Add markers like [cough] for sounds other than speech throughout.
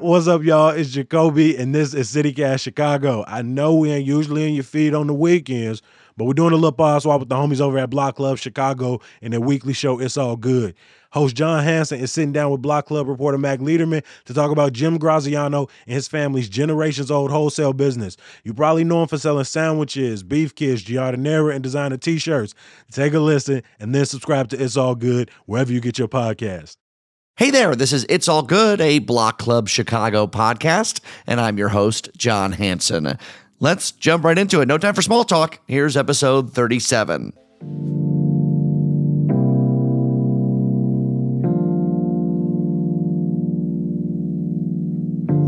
What's up, y'all? It's Jacoby, and this is CityCast Chicago. I know we ain't usually in your feed on the weekends, but we're doing a little pod swap with the homies over at Block Club Chicago in their weekly show, It's All Good. Host Jon Hansen is sitting down with Block Club reporter Mack Liederman to talk about Jim Graziano and his family's generations old wholesale business. You probably know him for selling sandwiches, beef kits, giardiniera, and designer t shirts. Take a listen and then subscribe to It's All Good wherever you get your podcast. Hey there, this is It's All Good, a Block Club Chicago podcast, and I'm your host, Jon Hansen. Let's jump right into it. No time for small talk. Here's episode 37.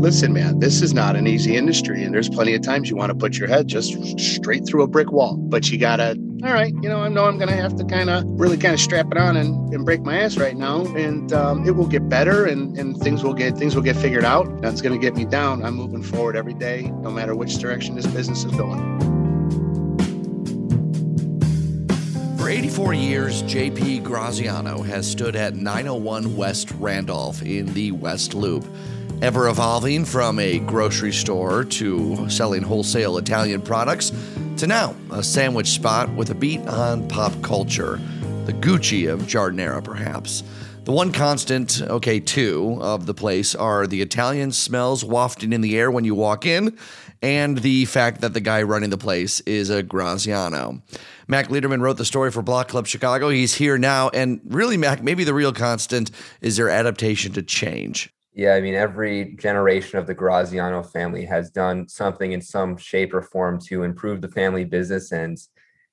listen, man, this is not an easy industry. And there's plenty of times you want to put your head just straight through a brick wall. But you got to, all right, you know, I know I'm going to have to kind of really kind of strap it on and, and break my ass right now. And um, it will get better and, and things will get things will get figured out. That's going to get me down. I'm moving forward every day, no matter which direction this business is going. For 84 years, JP Graziano has stood at 901 West Randolph in the West Loop ever evolving from a grocery store to selling wholesale Italian products to now a sandwich spot with a beat on pop culture, the Gucci of Giardiniera, perhaps. The one constant, okay, two of the place are the Italian smells wafting in the air when you walk in, and the fact that the guy running the place is a Graziano. Mack Liederman wrote the story for Block Club Chicago. He's here now, and really, Mack, maybe the real constant is their adaptation to change. Yeah, I mean, every generation of the Graziano family has done something in some shape or form to improve the family business. And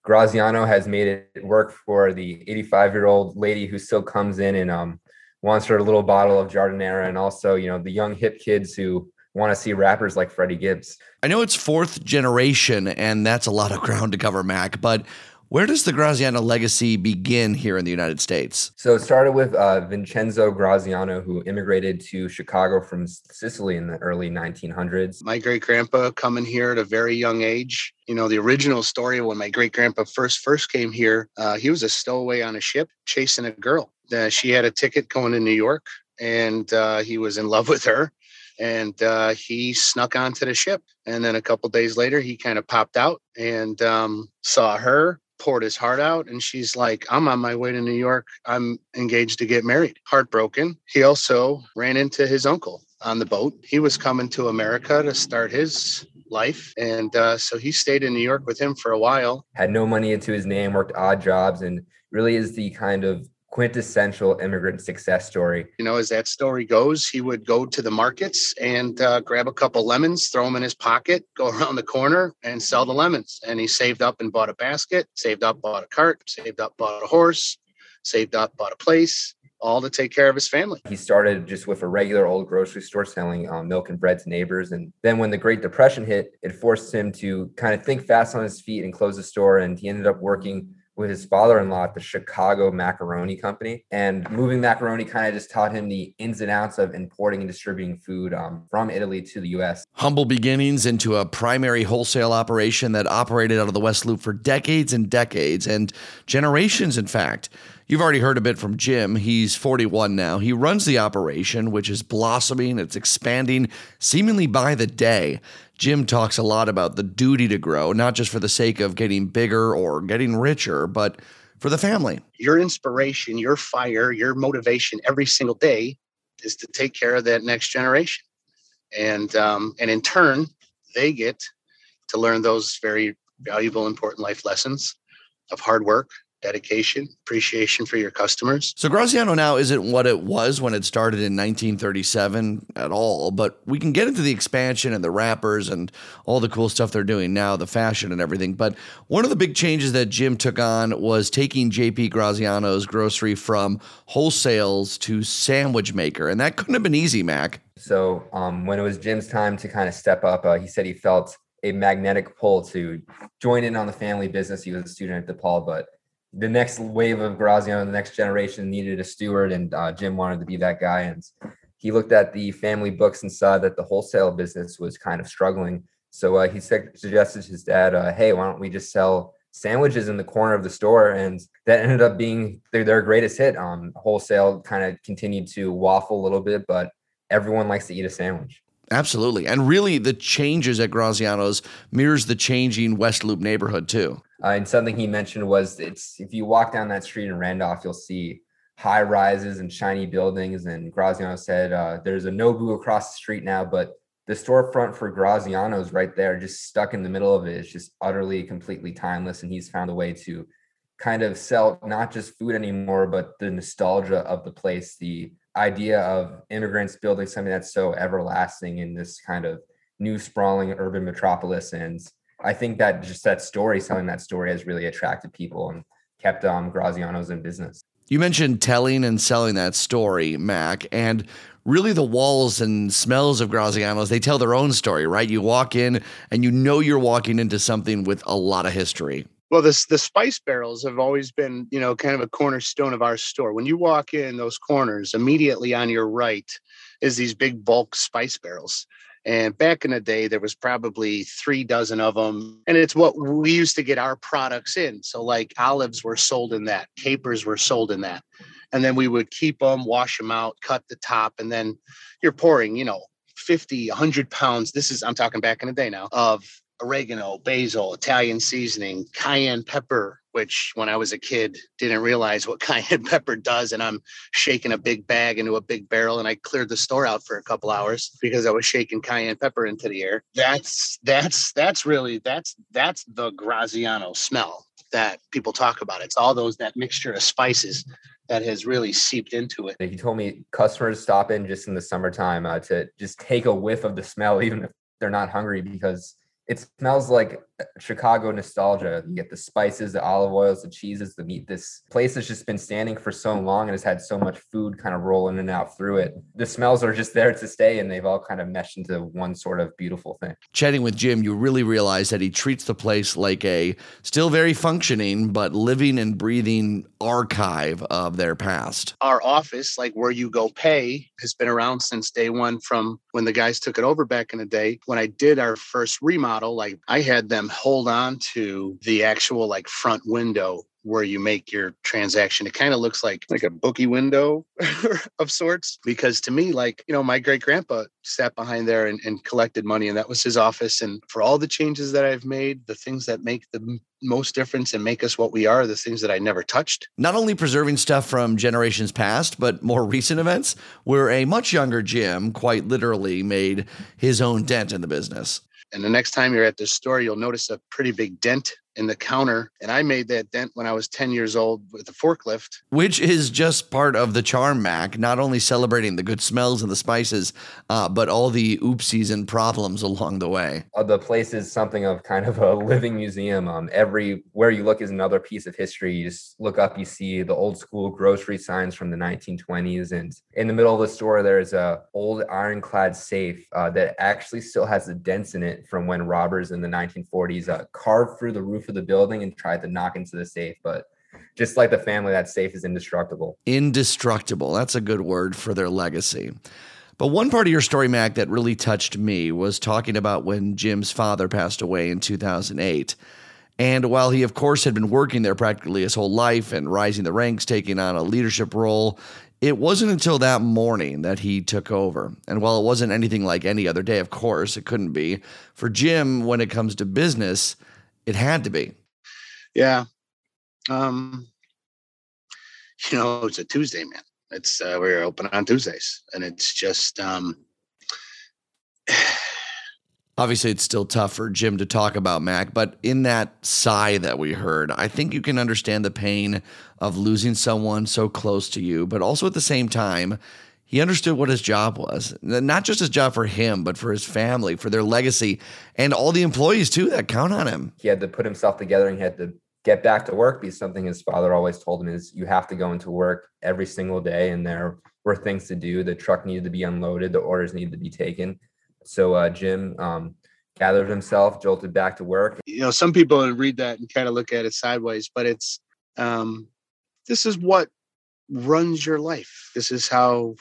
Graziano has made it work for the 85 year old lady who still comes in and um, wants her little bottle of Giardiniera, and also, you know, the young hip kids who want to see rappers like Freddie Gibbs. I know it's fourth generation, and that's a lot of ground to cover, Mack, but where does the Graziano legacy begin here in the United States? So it started with uh, Vincenzo Graziano, who immigrated to Chicago from Sicily in the early 1900s. My great grandpa coming here at a very young age. You know, the original story when my great grandpa first first came here, uh, he was a stowaway on a ship chasing a girl. Uh, she had a ticket going to New York, and uh, he was in love with her and uh, he snuck onto the ship. And then a couple days later, he kind of popped out and um, saw her, poured his heart out and she's like i'm on my way to new york. I'm engaged to get married. Heartbroken he also ran into his uncle on the boat. He was coming to america to start his life and uh, so he stayed in new york with him for a while. Had no money into his name worked odd jobs and really is the kind of quintessential immigrant success story. You know, as that story goes, he would go to the markets and uh, grab a couple lemons, throw them in his pocket, go [laughs] around the corner and sell the lemons. And he saved up and bought a basket, saved up, bought a cart, saved up, bought a horse, saved up, bought a place. All to take care of his family. He started just with a regular old grocery store selling um, milk and bread to neighbors. And then when the Great Depression hit, it forced him to kind of think fast on his feet and close the store. And he ended up working with his father-in-law at the Chicago Macaroni Company. And moving macaroni kind of just taught him the ins and outs of importing and distributing food um, from Italy to the U.S. Humble beginnings into a primary wholesale operation that operated out of the West Loop for decades and decades and generations, in fact. You've already heard a bit from Jim. He's 41 now. He runs the operation, which is blossoming, it's expanding seemingly by the day. Jim talks a lot about the duty to grow, not just for the sake of getting bigger or getting richer, but for the family. Your inspiration, your fire, your motivation every single day is to take care of that next generation. And um, and in turn, they get to learn those very valuable, important life lessons of hard work, dedication, appreciation for your customers. So Graziano now isn't what it was when it started in 1937 at all, but we can get into the expansion and the rappers and all the cool stuff they're doing now, the fashion and everything. But one of the big changes that Jim took on was taking JP Graziano's grocery from wholesales to sandwich maker, and that couldn't have been easy, Mack. So um, when it was Jim's time to kind of step up, uh, he said he felt a magnetic pull to join in on the family business. He was a student at DePaul, but the next wave of Graziano, the next generation needed a steward, and uh, Jim wanted to be that guy. And he looked at the family books and saw that the wholesale business was kind of struggling. So uh, he suggested to his dad, uh, "Hey, why don't we just sell sandwiches in the corner of the store?" And that ended up being their, their greatest hit. Um, wholesale kind of continued to waffle a little bit, but everyone likes to eat a sandwich. Absolutely. And really, the changes at Graziano's mirrors the changing West Loop neighborhood, too. Uh, and something he mentioned was it's if you walk down that street in Randolph, you'll see high rises and shiny buildings. And Graziano said uh, there's a Nobu across the street now, but the storefront for Graziano's right there, just stuck in the middle of it. it, is just utterly, completely timeless. And he's found a way to kind of sell not just food anymore, but the nostalgia of the place, the idea of immigrants building something that's so everlasting in this kind of new sprawling urban metropolis. And I think that just that story, selling that story has really attracted people and kept um, Graziano's in business. You mentioned telling and selling that story, Mack, and really the walls and smells of Graziano's, they tell their own story, right? You walk in and you know you're walking into something with a lot of history. Well, this the spice barrels have always been, you know, kind of a cornerstone of our store. When you walk in those corners, immediately on your right is these big bulk spice barrels. And back in the day, there was probably three dozen of them. And it's what we used to get our products in. So, like olives were sold in that, capers were sold in that. And then we would keep them, wash them out, cut the top, and then you're pouring, you know, 50, 100 pounds. This is, I'm talking back in the day now, of oregano, basil, Italian seasoning, cayenne pepper, which when I was a kid didn't realize what [laughs] cayenne pepper does. And I'm shaking a big bag into a big barrel and I cleared the store out for a couple hours because I was shaking cayenne pepper into the air. That's that's that's really that's that's the Graziano smell that people talk about. It's all those that mixture of spices that has really seeped into it. He told me customers stop in just in the summertime uh, to just take a whiff of the smell, even if they're not hungry, because it smells like Chicago nostalgia. You get the spices, the olive oils, the cheeses, the meat. This place has just been standing for so long and has had so much food kind of roll in and out through it. The smells are just there to stay and they've all kind of meshed into one sort of beautiful thing. Chatting with Jim, you really realize that he treats the place like a still very functioning, but living and breathing archive of their past. Our office, like where you go pay, has been around since day one from when the guys took it over back in the day. When I did our first remodel, like I had them Um, hold on to the actual like front window where you make your transaction. It kind of looks like like a bookie window [laughs] of sorts. Because to me, like, you know, my great grandpa sat behind there and, and, collected money, and that was his office. And for all the changes that I've made, the things that make the most difference and make us what we are, the things that I never touched. Not only preserving stuff from generations past, but more recent events, where a much younger Jim quite literally made his own dent in the business. And the next time you're at this store, you'll notice a pretty big dent in the counter. And I made that dent when I was 10 years old with a forklift. Which is just part of the charm, Mack, not only celebrating the good smells and the spices, uh, but all the oopsies and problems along the way. Uh, the place is something of kind of a living museum. Um, every where you look is another piece of history. You just look up, you see the old school grocery signs from the 1920s. And in the middle of the store, there's a old ironclad safe uh, that actually still has the dents in it from when robbers in the 1940s uh, carved through the roof the building and tried to knock into the safe, but just like the family, that safe is indestructible. Indestructible. That's a good word for their legacy. But one part of your story, Mack, that really touched me was talking about when Jim's father passed away in 2008. And while he, of course, had been working there practically his whole life and rising the ranks, taking on a leadership role, it wasn't until that morning that he took over. And while it wasn't anything like any other day, of course, it couldn't be, for Jim, when it comes to business, it had to be. Yeah. Um, you know, it's a Tuesday, man. It's uh, we're open on Tuesdays, and it's just um, [sighs] obviously it's still tough for Jim to talk about Mack, but in that sigh that we heard, I think you can understand the pain of losing someone so close to you, but also at the same time, he understood what his job was. Not just his job for him, but for his family, for their legacy, and all the employees too that count on him. He had to put himself together and he had to get back to work because something his father always told him is you have to go into work every single day and there were things to do. The truck needed to be unloaded, the orders needed to be taken. So uh, Jim um, gathered himself, jolted back to work. You know, some people read that and kind of look at it sideways, but it's um, this is what runs your life. This is how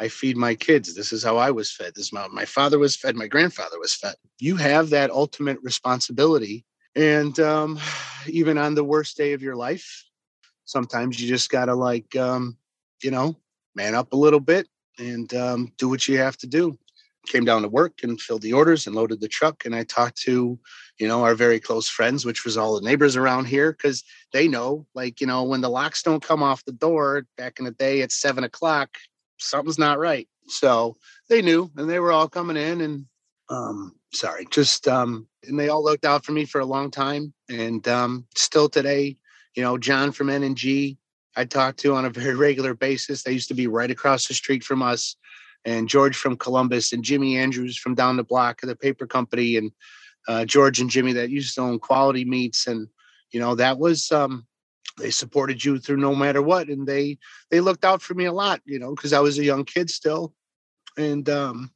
I feed my kids. This is how I was fed. This is how my father was fed. My grandfather was fed. You have that ultimate responsibility. And um, [sighs] even on the worst day of your life, sometimes you just got to like, um, you know, man up a little bit and um, do what you have to do. Came down to work and filled the orders and loaded the truck. And I talked to, you know, our very close friends, which was all the neighbors around here, because they know, like, you know, when the locks don't come off the door back in the day at seven o'clock, something's not right. So they knew, and they were all coming in and um sorry just um and they all looked out for me for a long time and um still today you know john from n&g i talk to on a very regular basis they used to be right across the street from us and george from columbus and jimmy andrews from down the block of the paper company and uh, george and jimmy that used to own quality meats and you know that was um they supported you through no matter what and they they looked out for me a lot you know because i was a young kid still and um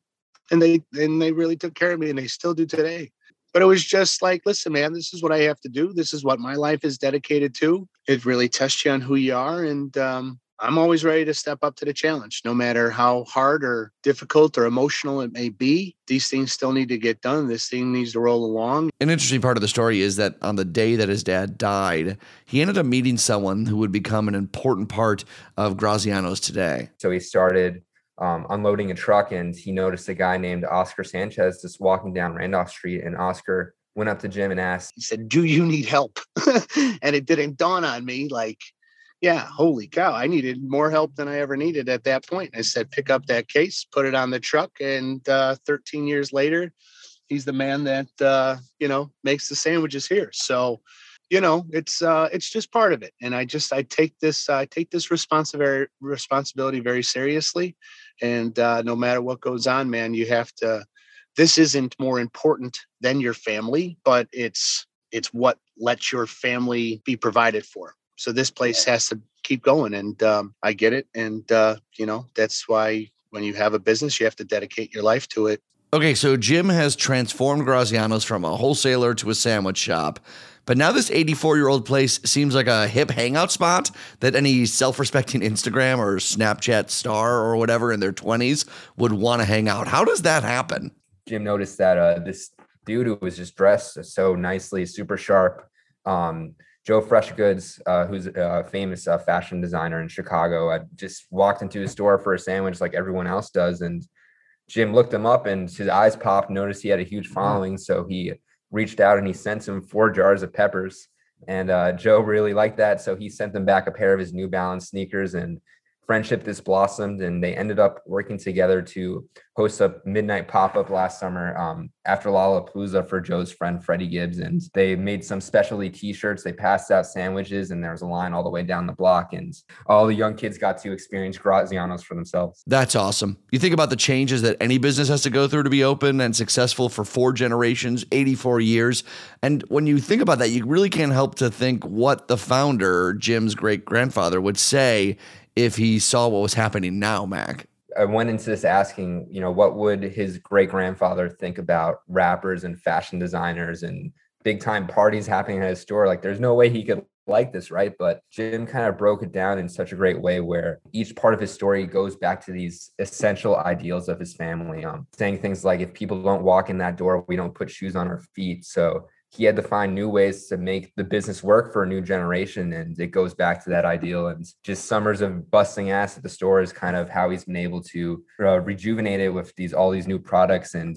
and they and they really took care of me and they still do today. But it was just like listen man this is what i have to do. This is what my life is dedicated to. It really tests you on who you are and um, i'm always ready to step up to the challenge no matter how hard or difficult or emotional it may be these things still need to get done this thing needs to roll along An interesting part of the story is that on the day that his dad died, he ended up meeting someone who would become an important part of Graziano's today. So he started um, unloading a truck and he noticed a guy named Oscar Sanchez just walking down Randolph Street. And Oscar went up to Jim and asked, he said do you need help [laughs] and it didn't dawn on me like yeah holy cow i needed more help than i ever needed at that point. I said pick up that case put it on the truck and uh, 13 years later he's the man that uh, you know makes the sandwiches here. So you know it's uh it's just part of it and i just i take this i take this responsibility responsibility very seriously and uh no matter what goes on man you have to this isn't more important than your family but it's it's what lets your family be provided for so this place has to keep going and um i get it and uh you know that's why when you have a business you have to dedicate your life to it Okay, so Jim has transformed Graziano's from a wholesaler to a sandwich shop. But now this 84 year old place seems like a hip hangout spot that any self respecting Instagram or Snapchat star or whatever in their 20s would want to hang out. How does that happen? Jim noticed that uh, this dude who was just dressed so nicely, super sharp, um, Joe Freshgoods, uh, who's a famous uh, fashion designer in Chicago, I just walked into his store for a sandwich like everyone else does. And Jim looked him up and his eyes popped, noticed he had a huge following. So he reached out and he sent him four jars of peppers. And uh, Joe really liked that. So he sent them back a pair of his New Balance sneakers and friendship this blossomed and they ended up working together to host a midnight pop-up last summer um, after Lollapalooza for Joe's friend Freddie Gibbs and they made some specialty t-shirts they passed out sandwiches and there was a line all the way down the block and all the young kids got to experience Graziano's for themselves That's awesome. You think about the changes that any business has to go through to be open and successful for four generations, 84 years. And when you think about that, you really can't help to think what the founder, Jim's great grandfather, would say if he saw what was happening now, Mack. I went into this asking, you know, what would his great grandfather think about rappers and fashion designers and big time parties happening at his store? Like, there's no way he could like this, right? But Jim kind of broke it down in such a great way where each part of his story goes back to these essential ideals of his family. Um, saying things like, if people don't walk in that door, we don't put shoes on our feet. So he had to find new ways to make the business work for a new generation. And it goes back to that ideal. And just summers of busting ass at the store is kind of how he's been able to uh, rejuvenate it with these all these new products and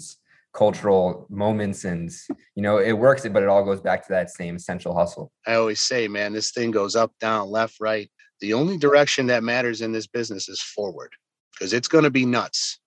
cultural moments. And you know, it works, but it all goes back to that same essential hustle. I always say, man, this thing goes up, down, left, right. The only direction that matters in this business is forward because it's going to be nuts.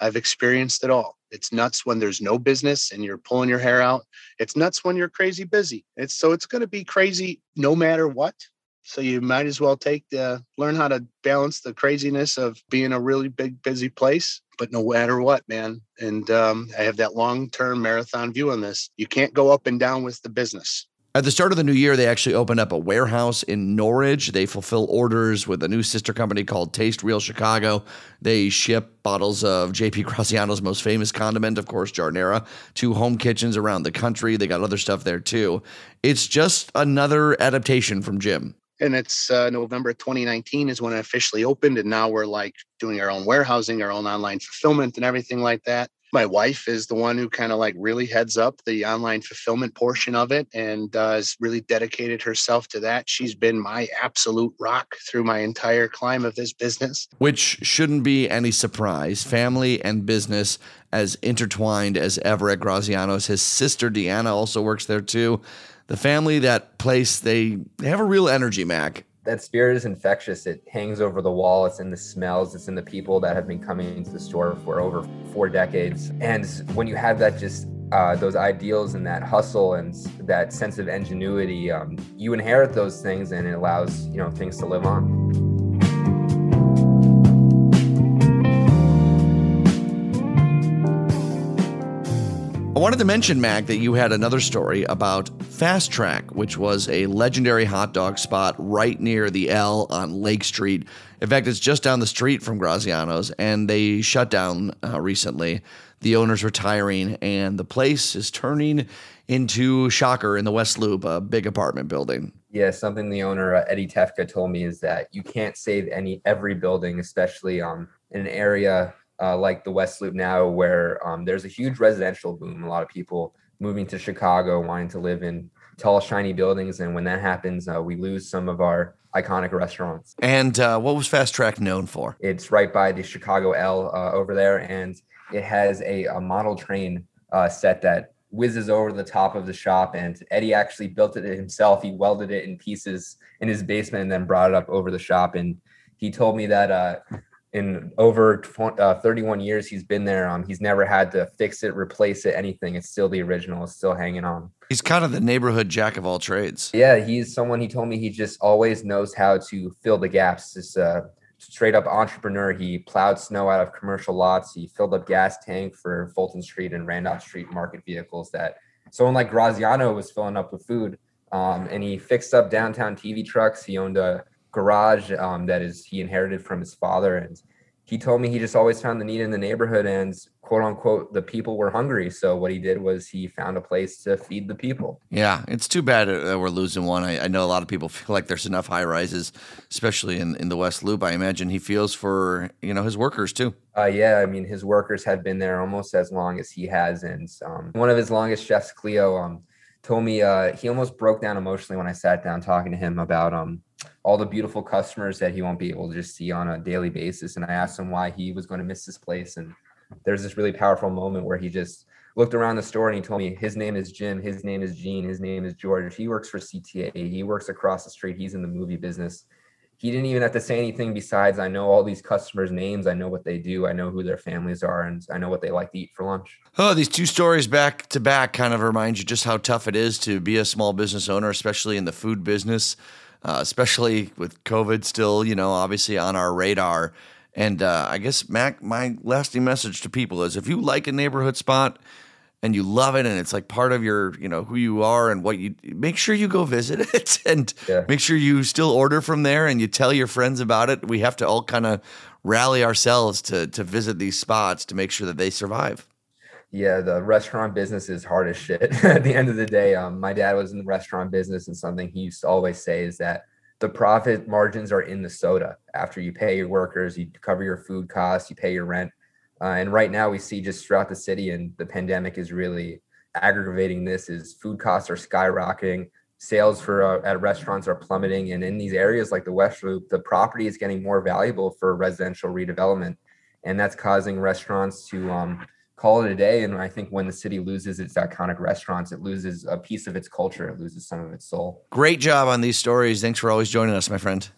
I've experienced it all. It's nuts when there's no business and you're pulling your hair out. It's nuts when you're crazy busy. It's so it's going to be crazy no matter what. So you might as well take the learn how to balance the craziness of being a really big busy place, but no matter what, man. And um, I have that long term marathon view on this. You can't go up and down with the business. At the start of the new year, they actually opened up a warehouse in Norridge. They fulfill orders with a new sister company called Taste Real Chicago. They ship bottles of JP [laughs] Graziano's most famous condiment, of course, Giardiniera, to home kitchens around the country. They got other stuff there too. It's just another adaptation from Jim. and it's uh, November 2019 is when it officially opened, and now we're like doing our own warehousing, our own online fulfillment, and everything like that. My wife is the one who kind of like really heads up the online fulfillment portion of it and uh, has really dedicated herself to that. She's been my absolute rock through my entire climb of this business. Which shouldn't be any surprise. Family and business as intertwined as ever at Graziano's. His sister Deanna also works there too. The family, that place, they, they have a real energy, Mac that spirit is infectious. It hangs over the wall. It's in the smells. It's in the people that have been coming into the store for over four decades. And when you have that just uh, those ideals and that hustle and that sense of ingenuity, um, you inherit those things, and it allows you know things to live on. I wanted to mention, Mack, that you had another story about Fast Track, which was a legendary hot dog spot right near the L on Lake Street. In fact, it's just down the street from Graziano's, and they shut down uh, recently. The owner's retiring, and the place is turning into Shocker in the West Loop, a big apartment building. Yeah, something the owner uh, Eddie Tefka told me is that you can't save any every building, especially um, in an area uh, like the West Loop now, where um, there's a huge residential boom. A lot of people moving to Chicago, wanting to live in tall, shiny buildings, and when that happens, uh, we lose some of our iconic restaurants. And uh, what was Fast Track known for? It's right by the Chicago L uh, over there, and it has a, a model train uh, set that whizzes over the top of the shop. And Eddie actually built it himself. He welded it in pieces in his basement and then brought it up over the shop. And he told me that uh, in over uh, 31 years he's been there um, he's never had to fix it replace it anything. It's still the original it's still hanging on. He's kind of the neighborhood jack of all trades. Yeah he's someone he told me he just always knows how to fill the gaps. Just a straight up entrepreneur. He plowed snow out of commercial lots. He filled up gas tank for fulton street and randolph street market vehicles that someone like graziano was filling up with food. Um, and he fixed up downtown tv trucks. He owned a garage um, that is he inherited from his father and he told me he just always found the need in the neighborhood and quote unquote the people were hungry. So what he did was he found a place to feed the people. Yeah it's too bad that we're losing one. I, I know a lot of people [laughs] feel like there's enough high rises especially in, in the west loop. I imagine he feels for you know his workers too. Uh, yeah i mean his workers have been there almost as long as he has and um, one of his longest chefs cleo um, told me uh, he almost broke down emotionally when i sat down talking to him about um, all the beautiful customers that he won't be able to just see on a daily basis. And I asked him why he was going to miss this place. And there's this really powerful moment where he just looked around the store and he told me his name is Jim, his name is Gene, his name is George. He works for CTA. He works across the street. He's in the movie business. He didn't even have to say anything besides I know all these customers' names, I know what they do, I know who their families are, and I know what they like to eat for lunch. Oh, these two stories back to back kind of remind you just how tough it is to be a small business owner, especially in the food business uh, especially with COVID still, you know, obviously on our radar. And uh, I guess, Mack, my lasting message to people is if you like a neighborhood spot and you love it and it's like part of your, you know, who you are and what you make sure you go visit [laughs] it and yeah. make sure you still order from there and you tell your friends about it. We have to all kind of rally ourselves to to visit these spots to make sure that they survive yeah, the restaurant business is hard as shit. [laughs] At the end of the day, um, my dad was in the restaurant business, and something he used to always say is that the profit margins are in the soda. After you pay your workers, you cover your food costs, you pay your rent. Uh, and right now, we see just throughout the city, and the pandemic is really aggravating this. Is food costs are skyrocketing, sales for uh, at restaurants are plummeting, and in these areas like the West Loop, the property is getting more valuable for residential redevelopment, and that's causing restaurants to um, call it a day. And I think when the city loses its iconic restaurants, it loses a piece of its culture, it loses some of its soul. Great job on these stories. Thanks for always joining us, my friend.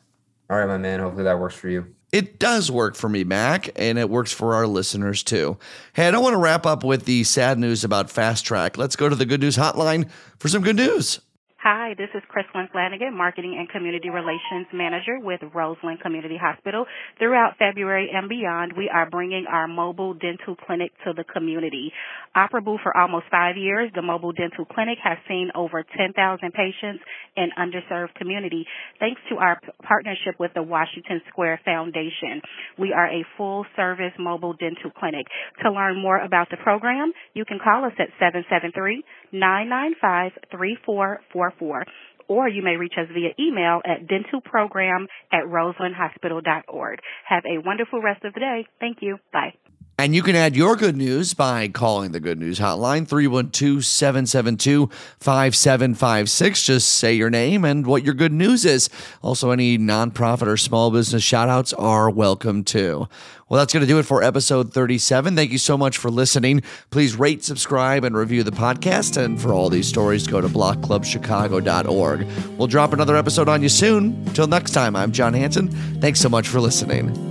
All right, my man. Hopefully that works for you. It does work for me, Mack, and it works for our listeners too. Hey, I don't want to wrap up with the sad news about Fast Track. Let's go to the good news hotline for some good news. Hi, this is Chrislyn Flanagan, Marketing and Community Relations Manager with Roseland Community Hospital. Throughout February and beyond, we are bringing our mobile dental clinic to the community. Operable for almost five years, the mobile dental clinic has seen over 10,000 patients in underserved community thanks to our p- partnership with the Washington Square Foundation. We are a full service mobile dental clinic. To learn more about the program, you can call us at 773 995 3444 or you may reach us via email at dentalprogram at roselandhospital.org. Have a wonderful rest of the day. Thank you. Bye. And you can add your good news by calling the Good News Hotline, 312 772 5756. Just say your name and what your good news is. Also, any nonprofit or small business shout outs are welcome too. Well, that's going to do it for episode 37. Thank you so much for listening. Please rate, subscribe, and review the podcast. And for all these stories, go to blockclubchicago.org. We'll drop another episode on you soon. Till next time, I'm Jon Hansen. Thanks so much for listening.